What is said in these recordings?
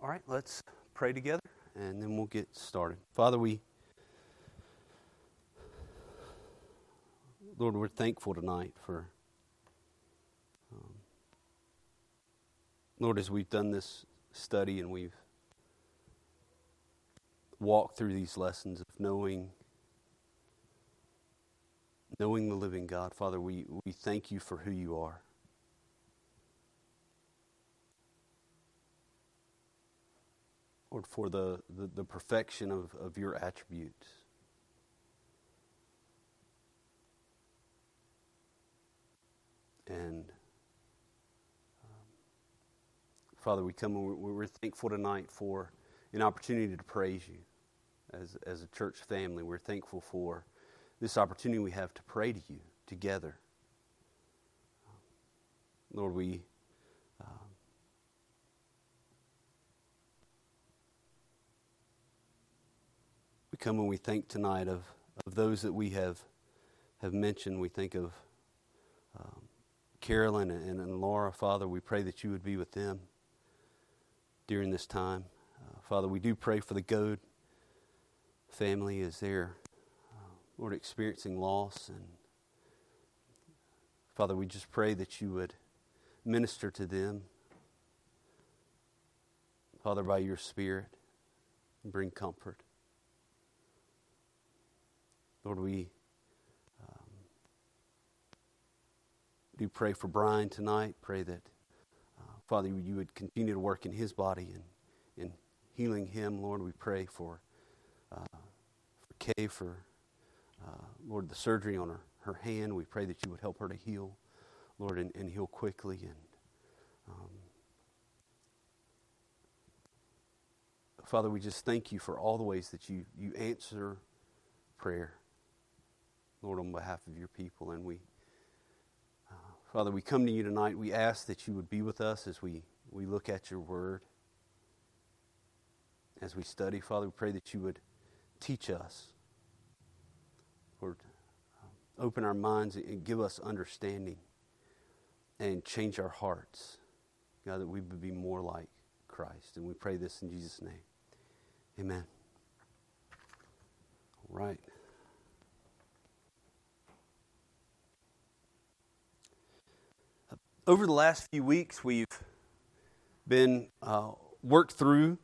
All right, let's pray together and then we'll get started. Father, we, Lord, we're thankful tonight for, um, Lord, as we've done this study and we've walked through these lessons of knowing knowing the living God, Father, we, we thank you for who you are. Lord, for the, the, the perfection of, of your attributes. And um, Father, we come and we're, we're thankful tonight for an opportunity to praise you as, as a church family. We're thankful for this opportunity we have to pray to you together. Lord, we. Come and we think tonight of, of those that we have have mentioned. We think of um, Carolyn and, and Laura. Father, we pray that you would be with them during this time. Uh, Father, we do pray for the Goad family as they're Lord, experiencing loss. And Father, we just pray that you would minister to them, Father, by your Spirit, and bring comfort. Lord, we um, do pray for Brian tonight. Pray that, uh, Father, you would continue to work in his body and in healing him. Lord, we pray for, uh, for Kay, for uh, Lord, the surgery on her, her hand, we pray that you would help her to heal, Lord, and, and heal quickly. And um, Father, we just thank you for all the ways that you, you answer prayer, Lord, on behalf of your people. And we, uh, Father, we come to you tonight. We ask that you would be with us as we, we look at your word, as we study. Father, we pray that you would teach us Lord, um, open our minds and give us understanding and change our hearts. God, that we would be more like Christ. And we pray this in Jesus' name. Amen. All right. Over the last few weeks, we've been uh, worked through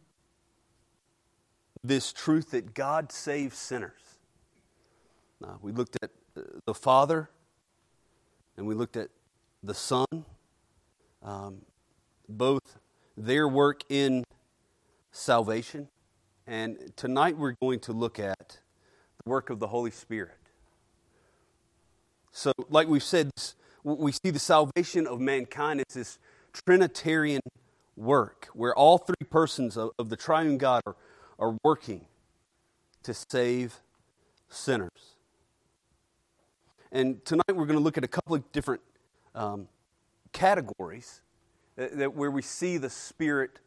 this truth that God saves sinners. Uh, we looked at the Father and we looked at the Son, um, both their work in salvation. And tonight we're going to look at the work of the Holy Spirit. So, like we've said, we see the salvation of mankind as this Trinitarian work where all three persons of, of the triune God are, are working to save sinners. And tonight we're going to look at a couple of different um, categories that, that, where we see the Spirit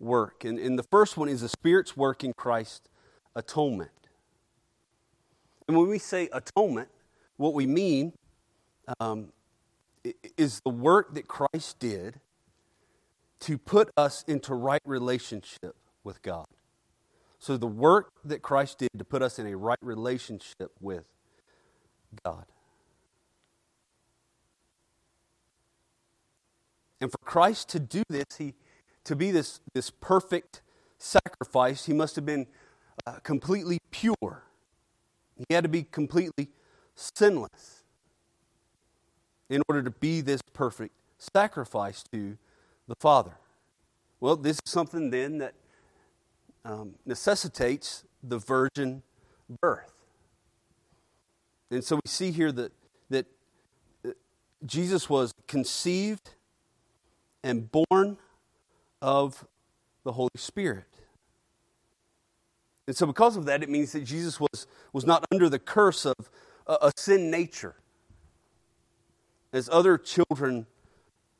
work. And, and the first one is the Spirit's work in Christ's atonement. And when we say atonement, what we mean um, is the work that Christ did to put us into right relationship with God. So, the work that Christ did to put us in a right relationship with God. And for Christ to do this, he, to be this, this perfect sacrifice, he must have been uh, completely pure. He had to be completely sinless in order to be this perfect sacrifice to the Father. Well, this is something then that um, necessitates the virgin birth. And so we see here that, that uh, Jesus was conceived and born of the Holy Spirit. And so, because of that, it means that Jesus was, was not under the curse of a, a sin nature, as other children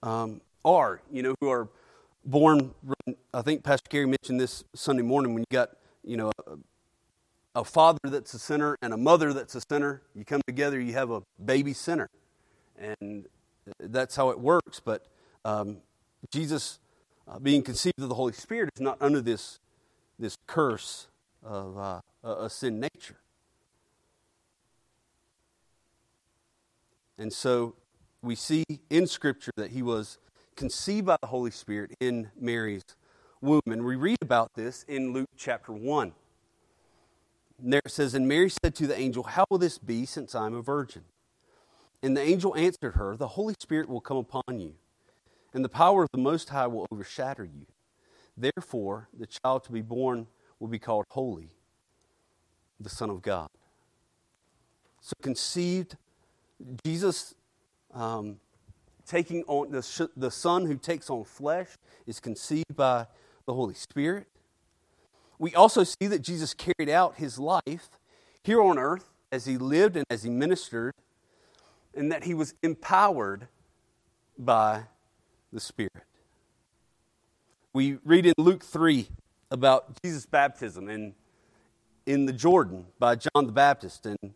um, are, you know, who are born. I think Pastor Gary mentioned this Sunday morning when you got, you know, a, a father that's a sinner and a mother that's a sinner. You come together, you have a baby sinner. And that's how it works. But um, Jesus uh, being conceived of the Holy Spirit is not under this, this curse of uh, a sin nature. And so we see in Scripture that he was conceived by the Holy Spirit in Mary's womb. And we read about this in Luke chapter 1. And there it says, And Mary said to the angel, How will this be since I'm a virgin? And the angel answered her, The Holy Spirit will come upon you, and the power of the Most High will overshadow you. Therefore, the child to be born will be called Holy, the Son of God. So, conceived, Jesus um, taking on the, the Son who takes on flesh is conceived by the Holy Spirit. We also see that Jesus carried out his life here on earth as he lived and as he ministered, and that he was empowered by the Spirit. We read in Luke 3 about Jesus' baptism in, in the Jordan by John the Baptist. And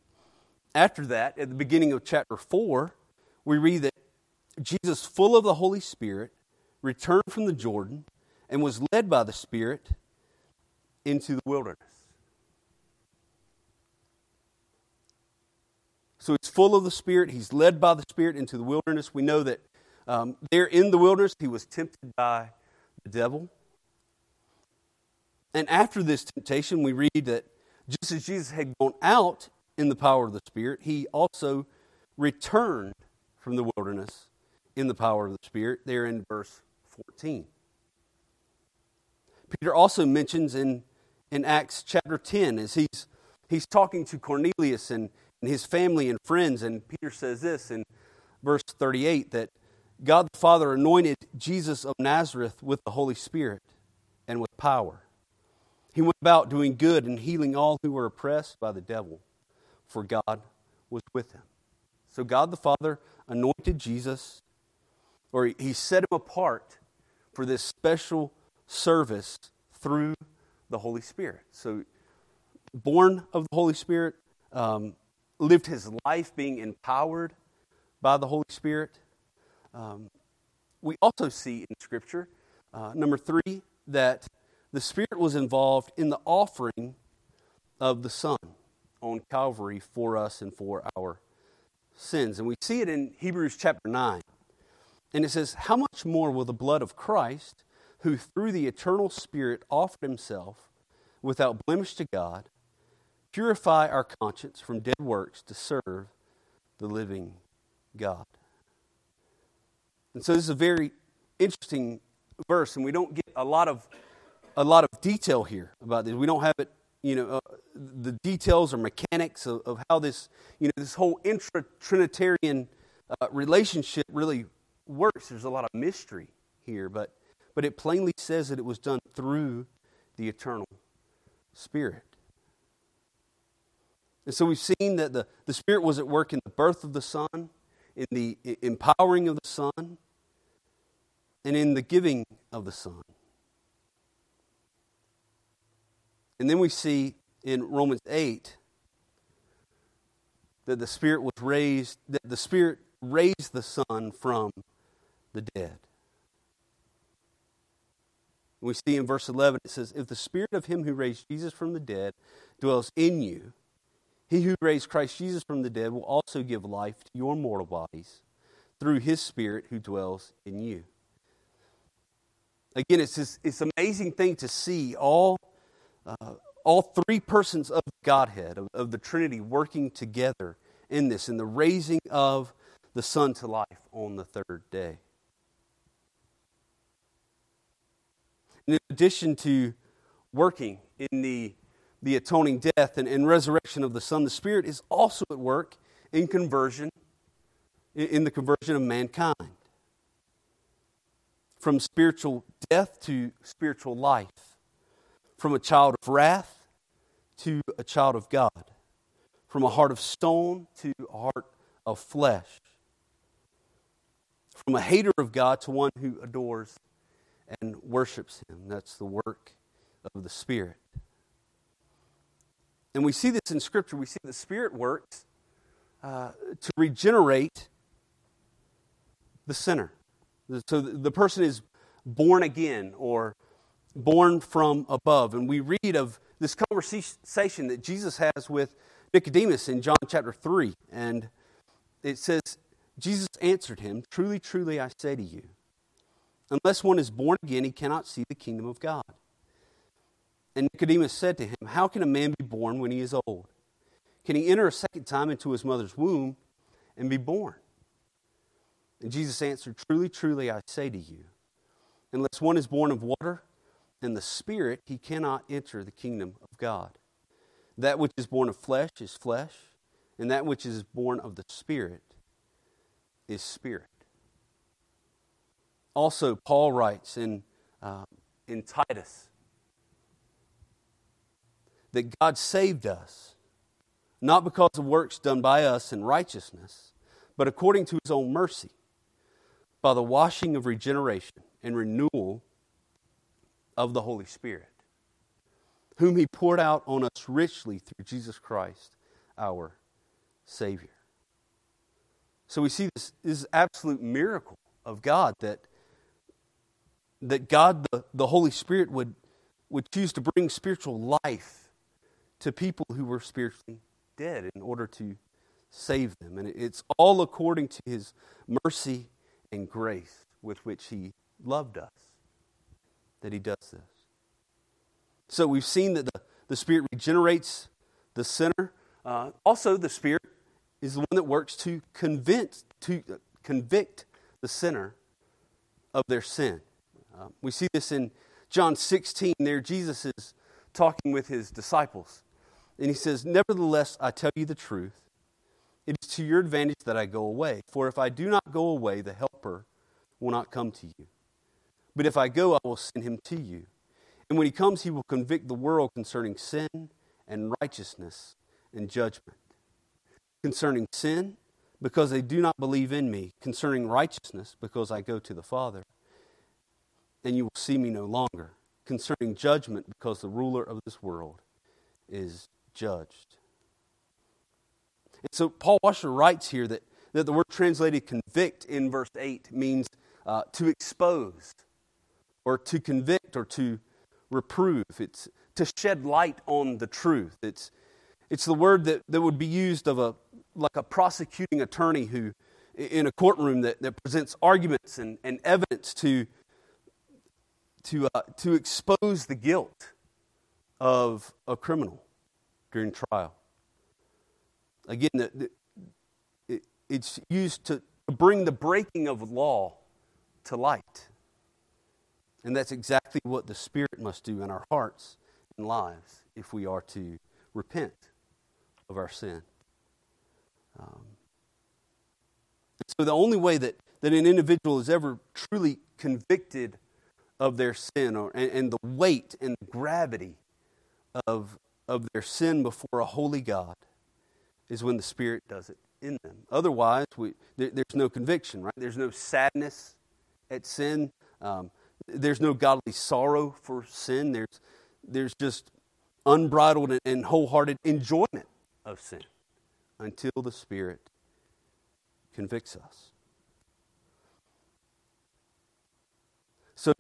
after that, at the beginning of chapter 4, we read that Jesus, full of the Holy Spirit, returned from the Jordan and was led by the Spirit into the wilderness. So he's full of the Spirit. He's led by the Spirit into the wilderness. We know that um, there in the wilderness, he was tempted by the devil. And after this temptation, we read that just as Jesus had gone out in the power of the Spirit, he also returned from the wilderness in the power of the Spirit, there in verse 14. Peter also mentions in, in Acts chapter 10, as he's, he's talking to Cornelius and, and his family and friends, and Peter says this in verse 38 that God the Father anointed Jesus of Nazareth with the Holy Spirit and with power. He went about doing good and healing all who were oppressed by the devil, for God was with him. So God the Father anointed Jesus or he set him apart for this special service through the Holy Spirit. So, born of the Holy Spirit, um, lived his life being empowered by the Holy Spirit. Um, we also see in Scripture, uh, number three, that the Spirit was involved in the offering of the Son on Calvary for us and for our sins. And we see it in Hebrews chapter 9. And it says, How much more will the blood of Christ, who through the eternal Spirit offered himself without blemish to God, purify our conscience from dead works to serve the living God? And so this is a very interesting verse, and we don't get a lot of a lot of detail here about this. We don't have it, you know, uh, the details or mechanics of, of, how this, you know, this whole intra-Trinitarian uh, relationship really works. There's a lot of mystery here, but, but it plainly says that it was done through the eternal Spirit. And so we've seen that the, the Spirit was at work in the birth of the Son, in the empowering of the Son, and in the giving of the Son. And then we see in Romans 8 that the Spirit was raised, that the Spirit raised the Son from the dead. We see in verse 11, it says, If the spirit of him who raised Jesus from the dead dwells in you, he who raised Christ Jesus from the dead will also give life to your mortal bodies through his spirit who dwells in you. Again, it's this it's an amazing thing to see all, uh, all three persons of Godhead, of, of the Trinity, working together in this, in the raising of the Son to life on the third day. in addition to working in the, the atoning death and, and resurrection of the Son, the Spirit is also at work in conversion, in, in the conversion of mankind. From spiritual death to spiritual life, from a child of wrath to a child of God, from a heart of stone to a heart of flesh, from a hater of God to one who adores and worships Him. That's the work of the Spirit. And we see this in Scripture. We see the Spirit works uh, to regenerate the sinner. So the person is born again or born from above. And we read of this conversation that Jesus has with Nicodemus in John chapter 3. And it says, Jesus answered him, Truly, truly, I say to you, unless one is born again, he cannot see the kingdom of God. And Nicodemus said to him, How can a man be born when he is old? Can he enter a second time into his mother's womb and be born? And Jesus answered, Truly, truly, I say to you, unless one is born of water and the Spirit, he cannot enter the kingdom of God. That which is born of flesh is flesh, and that which is born of the Spirit is spirit. Also, Paul writes in, uh, in Titus that God saved us, not because of works done by us in righteousness, but according to his own mercy, by the washing of regeneration and renewal of the Holy Spirit, whom he poured out on us richly through Jesus Christ, our Savior. So we see this, this absolute miracle of God that, that God, the, the Holy Spirit, would, would choose to bring spiritual life to people who were spiritually dead in order to save them. And it's all according to his mercy and grace with which he loved us that he does this. So we've seen that the, the Spirit regenerates the sinner. Uh, also, the Spirit is the one that works to convince, to uh, convict the sinner of their sin. Uh, we see this in John 16. There, Jesus is talking with his disciples. And he says, Nevertheless, I tell you the truth. It is to your advantage that I go away. For if I do not go away, the Helper will not come to you. But if I go, I will send him to you. And when he comes, he will convict the world concerning sin and righteousness and judgment. Concerning sin, because they do not believe in me. Concerning righteousness, because I go to the Father, and you will see me no longer. Concerning judgment, because the ruler of this world is judged. And so Paul Washer writes here that, that the word translated convict in verse 8 means uh, to expose or to convict or to reprove. It's to shed light on the truth. It's, it's the word that, that would be used of a like a prosecuting attorney who in a courtroom that, that presents arguments and, and evidence to, to, uh, to expose the guilt of a criminal during trial. Again, the, the, it, it's used to bring the breaking of law to light. And that's exactly what the Spirit must do in our hearts and lives if we are to repent of our sin. Um, so, the only way that, that an individual is ever truly convicted of their sin or, and, and the weight and the gravity of, of their sin before a holy God is when the Spirit does it in them. Otherwise, we, there, there's no conviction, right? There's no sadness at sin. Um, there's no godly sorrow for sin. There's, there's just unbridled and wholehearted enjoyment of sin until the Spirit convicts us. So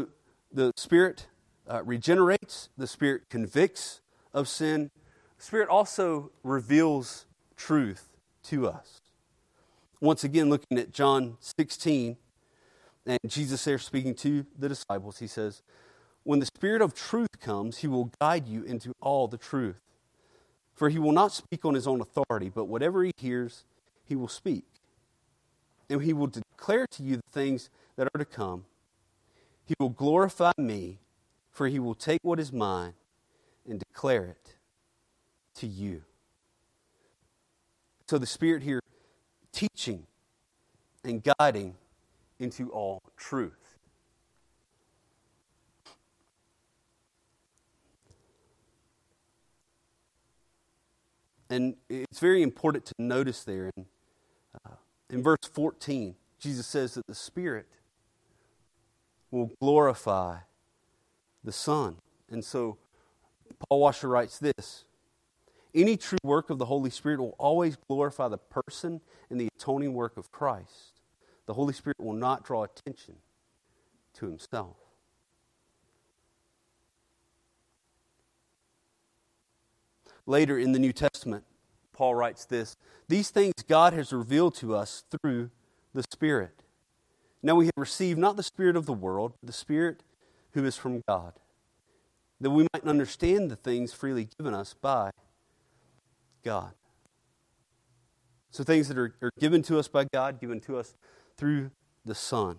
the Spirit uh, regenerates, the Spirit convicts of sin. The Spirit also reveals truth to us. Once again, looking at John 16, and Jesus there speaking to the disciples, he says, When the Spirit of truth comes, he will guide you into all the truth. For he will not speak on his own authority, but whatever he hears, he will speak. And he will declare to you the things that are to come. He will glorify me, for he will take what is mine and declare it to you. So the Spirit here teaching and guiding into all truth. And it's very important to notice there in, uh, in verse 14, Jesus says that the Spirit will glorify the Son. And so Paul Washer writes this Any true work of the Holy Spirit will always glorify the person and the atoning work of Christ the Holy Spirit will not draw attention to himself. Later in the New Testament, Paul writes this These things God has revealed to us through the Spirit. Now we have received not the Spirit of the world, but the Spirit who is from God, that we might understand the things freely given us by God. So, things that are, are given to us by God, given to us through the Son.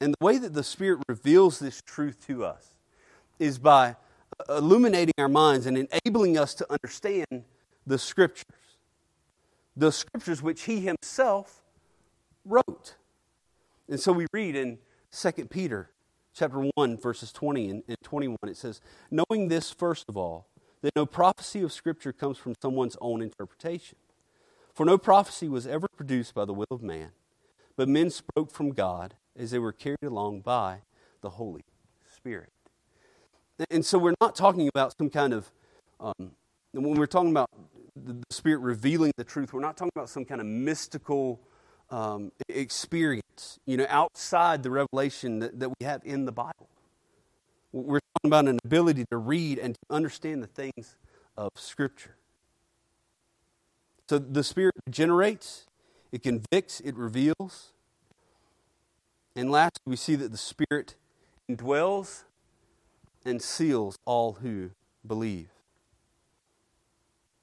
And the way that the Spirit reveals this truth to us is by illuminating our minds and enabling us to understand the Scriptures. The Scriptures which He Himself wrote. And so we read in 2 Peter chapter 1, verses 20 and 21, it says, Knowing this, first of all, that no prophecy of Scripture comes from someone's own interpretation. For no prophecy was ever produced by the will of man, but men spoke from God as they were carried along by the Holy Spirit. And so we're not talking about some kind of, um, when we're talking about the Spirit revealing the truth, we're not talking about some kind of mystical um, experience, you know, outside the revelation that, that we have in the Bible. We're talking about an ability to read and to understand the things of Scripture. So the Spirit generates, it convicts, it reveals. And last, we see that the Spirit indwells and seals all who believe.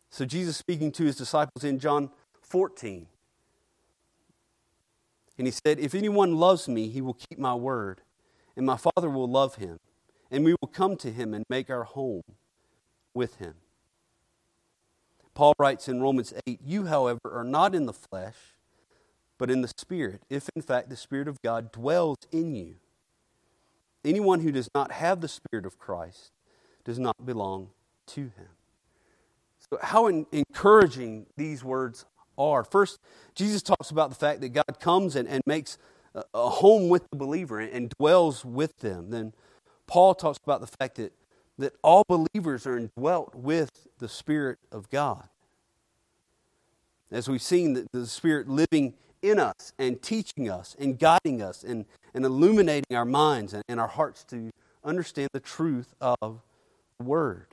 So Jesus speaking to his disciples in John 14. And he said, If anyone loves me, he will keep my word, and my Father will love him, and we will come to him and make our home with him. Paul writes in Romans 8, You, however, are not in the flesh, but in the Spirit, if in fact the Spirit of God dwells in you. Anyone who does not have the Spirit of Christ does not belong to him. So, how encouraging these words are. First, Jesus talks about the fact that God comes and, and makes a, home with the believer and, and dwells with them. Then, Paul talks about the fact that, that all believers are indwelt with the Spirit of God. As we've seen, the, the Spirit living in us and teaching us and guiding us and, and illuminating our minds and, and our hearts to understand the truth of the Word.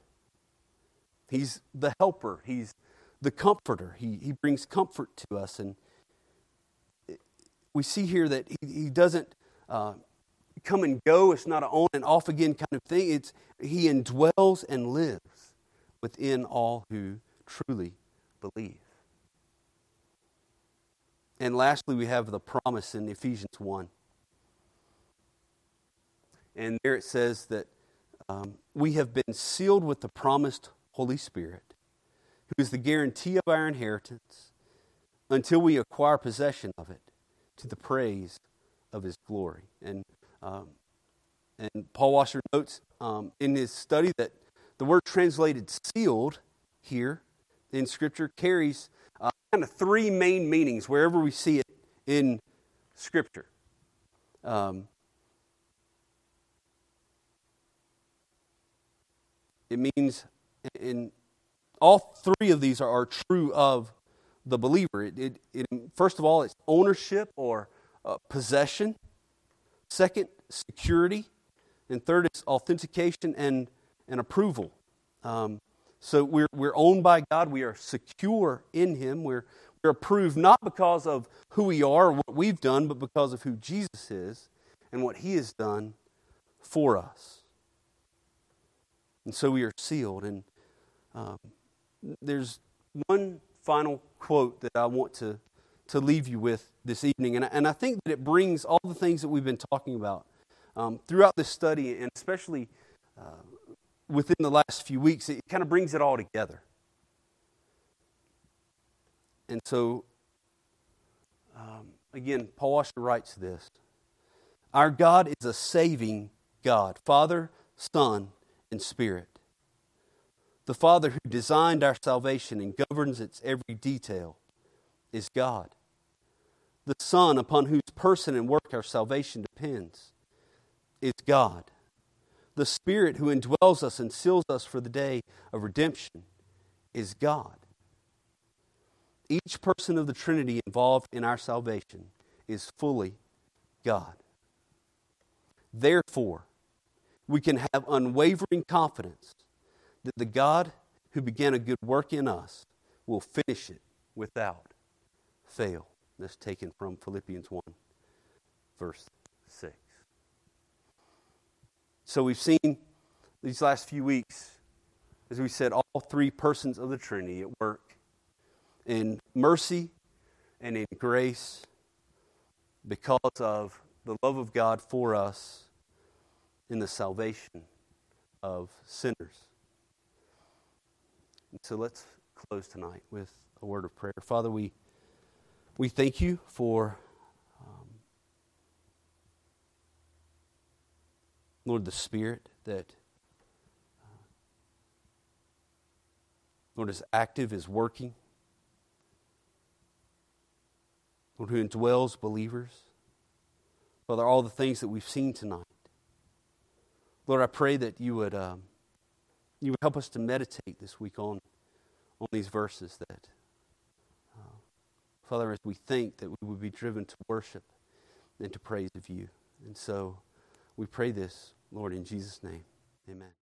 He's the helper, He's the comforter. He, he brings comfort to us. And we see here that he, he doesn't uh, come and go. It's not an on and off again kind of thing. It's, he indwells and lives within all who truly believe. And lastly, we have the promise in Ephesians 1. And there it says that um, we have been sealed with the promised Holy Spirit, who is the guarantee of our inheritance until we acquire possession of it to the praise of his glory. And, um, and Paul Washer notes um, in his study that the word translated sealed here in Scripture carries uh, kind of three main meanings wherever we see it in Scripture. Um, it means, in all three of these are, are true of the believer. It, it, it, first of all, it's ownership or uh, possession. Second, security. And third, it's authentication and, and approval. Um, so we're, we're owned by God. We are secure in Him. We're, we're approved not because of who we are or what we've done, but because of who Jesus is and what He has done for us. And so we are sealed. And um, there's one final quote that I want to, to leave you with this evening. And, and I think that it brings all the things that we've been talking about um, throughout this study, and especially uh, within the last few weeks, it kind of brings it all together. And so, um, again, Paul Washer writes this Our God is a saving God, Father, Son, and Spirit. The Father who designed our salvation and governs its every detail is God. The Son upon whose person and work our salvation depends is God the Spirit who indwells us and seals us for the day of redemption is God. Each person of the Trinity involved in our salvation is fully God. Therefore, we can have unwavering confidence that the God who began a good work in us will finish it without fail. That's taken from Philippians 1, verse 6. So we've seen these last few weeks, as we said, all three persons of the Trinity at work in mercy and in grace because of the love of God for us in the salvation of sinners. And so let's close tonight with a word of prayer. Father, we, we thank you for, Lord, the Spirit that, uh, Lord, is active, is working. Lord, who indwells believers. Father, all the things that we've seen tonight. Lord, I pray that you would, um, you would help us to meditate this week on, on these verses that, uh, Father, as we think that we would be driven to worship and to praise of you. And so we pray this, Lord, in Jesus' name. Amen.